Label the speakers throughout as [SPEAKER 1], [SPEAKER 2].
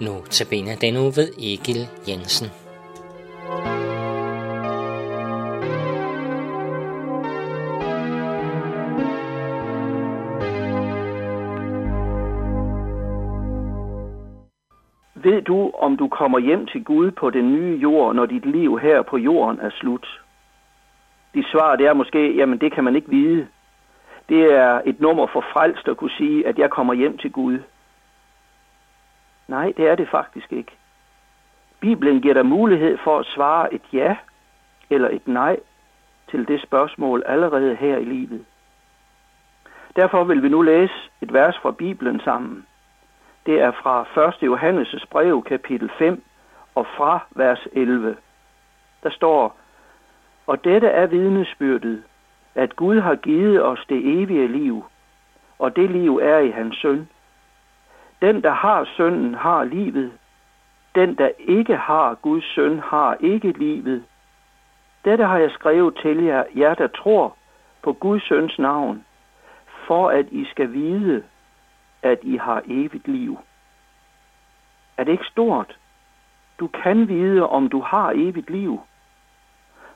[SPEAKER 1] Nu tabiner den uge ved Egil Jensen.
[SPEAKER 2] Ved du, om du kommer hjem til Gud på den nye jord, når dit liv her på jorden er slut? De svar det er måske, jamen det kan man ikke vide. Det er et nummer for frelst at kunne sige, at jeg kommer hjem til Gud. Nej, det er det faktisk ikke. Bibelen giver dig mulighed for at svare et ja eller et nej til det spørgsmål allerede her i livet. Derfor vil vi nu læse et vers fra Bibelen sammen. Det er fra 1. Johannes' brev, kapitel 5, og fra vers 11. Der står, Og dette er vidnesbyrdet, at Gud har givet os det evige liv, og det liv er i hans søn. Den, der har sønnen, har livet. Den, der ikke har Guds søn, har ikke livet. Dette har jeg skrevet til jer, jer der tror på Guds søns navn, for at I skal vide, at I har evigt liv. Er det ikke stort? Du kan vide, om du har evigt liv.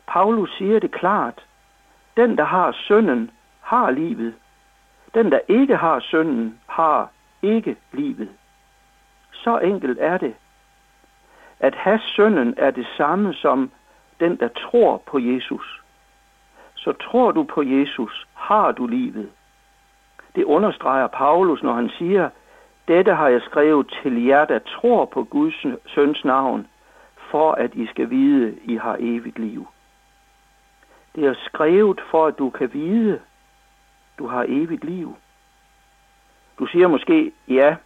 [SPEAKER 2] Paulus siger det klart. Den, der har sønnen, har livet. Den, der ikke har sønnen, har ikke livet. Så enkelt er det. At have sønnen er det samme som den, der tror på Jesus. Så tror du på Jesus, har du livet. Det understreger Paulus, når han siger, dette har jeg skrevet til jer, der tror på Guds søns navn, for at I skal vide, I har evigt liv. Det er skrevet for, at du kan vide, du har evigt liv. Du siger måske, ja,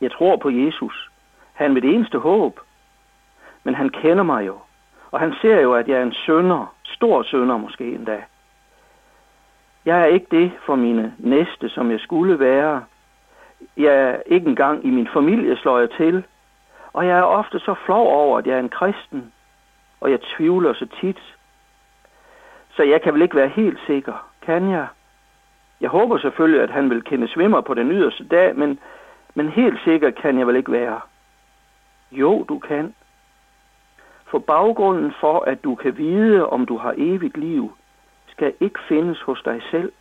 [SPEAKER 2] jeg tror på Jesus. Han er mit eneste håb. Men han kender mig jo. Og han ser jo, at jeg er en sønder, stor sønder måske endda. Jeg er ikke det for mine næste, som jeg skulle være. Jeg er ikke engang i min familie slår jeg til. Og jeg er ofte så flov over, at jeg er en kristen. Og jeg tvivler så tit. Så jeg kan vel ikke være helt sikker. Kan jeg? Jeg håber selvfølgelig, at han vil kende svimmer på den yderste dag, men, men helt sikker kan jeg vel ikke være. Jo, du kan. For baggrunden for, at du kan vide, om du har evigt liv, skal ikke findes hos dig selv.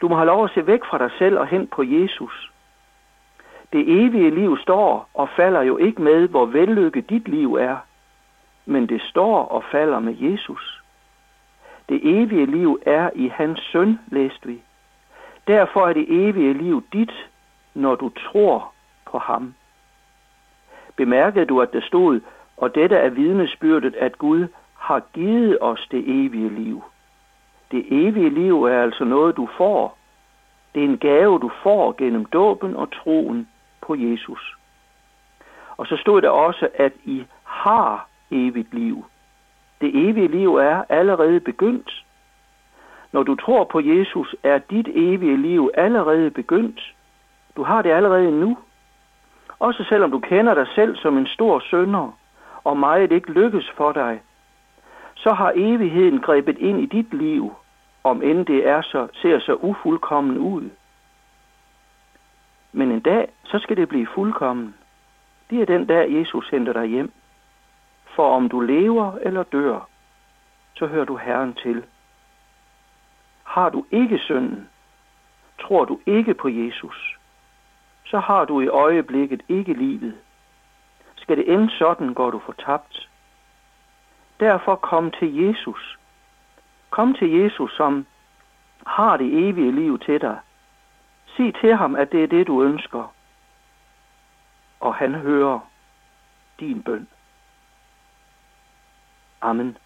[SPEAKER 2] Du må have lov at se væk fra dig selv og hen på Jesus. Det evige liv står og falder jo ikke med, hvor vellykket dit liv er, men det står og falder med Jesus. Det evige liv er i hans søn, læste vi. Derfor er det evige liv dit, når du tror på ham. Bemærkede du, at der stod, og dette er vidnesbyrdet, at Gud har givet os det evige liv. Det evige liv er altså noget, du får. Det er en gave, du får gennem dåben og troen på Jesus. Og så stod der også, at I har evigt liv. Det evige liv er allerede begyndt. Når du tror på Jesus, er dit evige liv allerede begyndt. Du har det allerede nu. Også selvom du kender dig selv som en stor sønder, og meget ikke lykkes for dig, så har evigheden grebet ind i dit liv, om end det er så, ser så ufuldkommen ud. Men en dag, så skal det blive fuldkommen. Det er den dag, Jesus henter dig hjem. For om du lever eller dør, så hører du Herren til. Har du ikke synden, tror du ikke på Jesus, så har du i øjeblikket ikke livet. Skal det ende sådan, går du fortabt. Derfor kom til Jesus. Kom til Jesus, som har det evige liv til dig. Sig til ham, at det er det, du ønsker. Og han hører din bøn. Amen.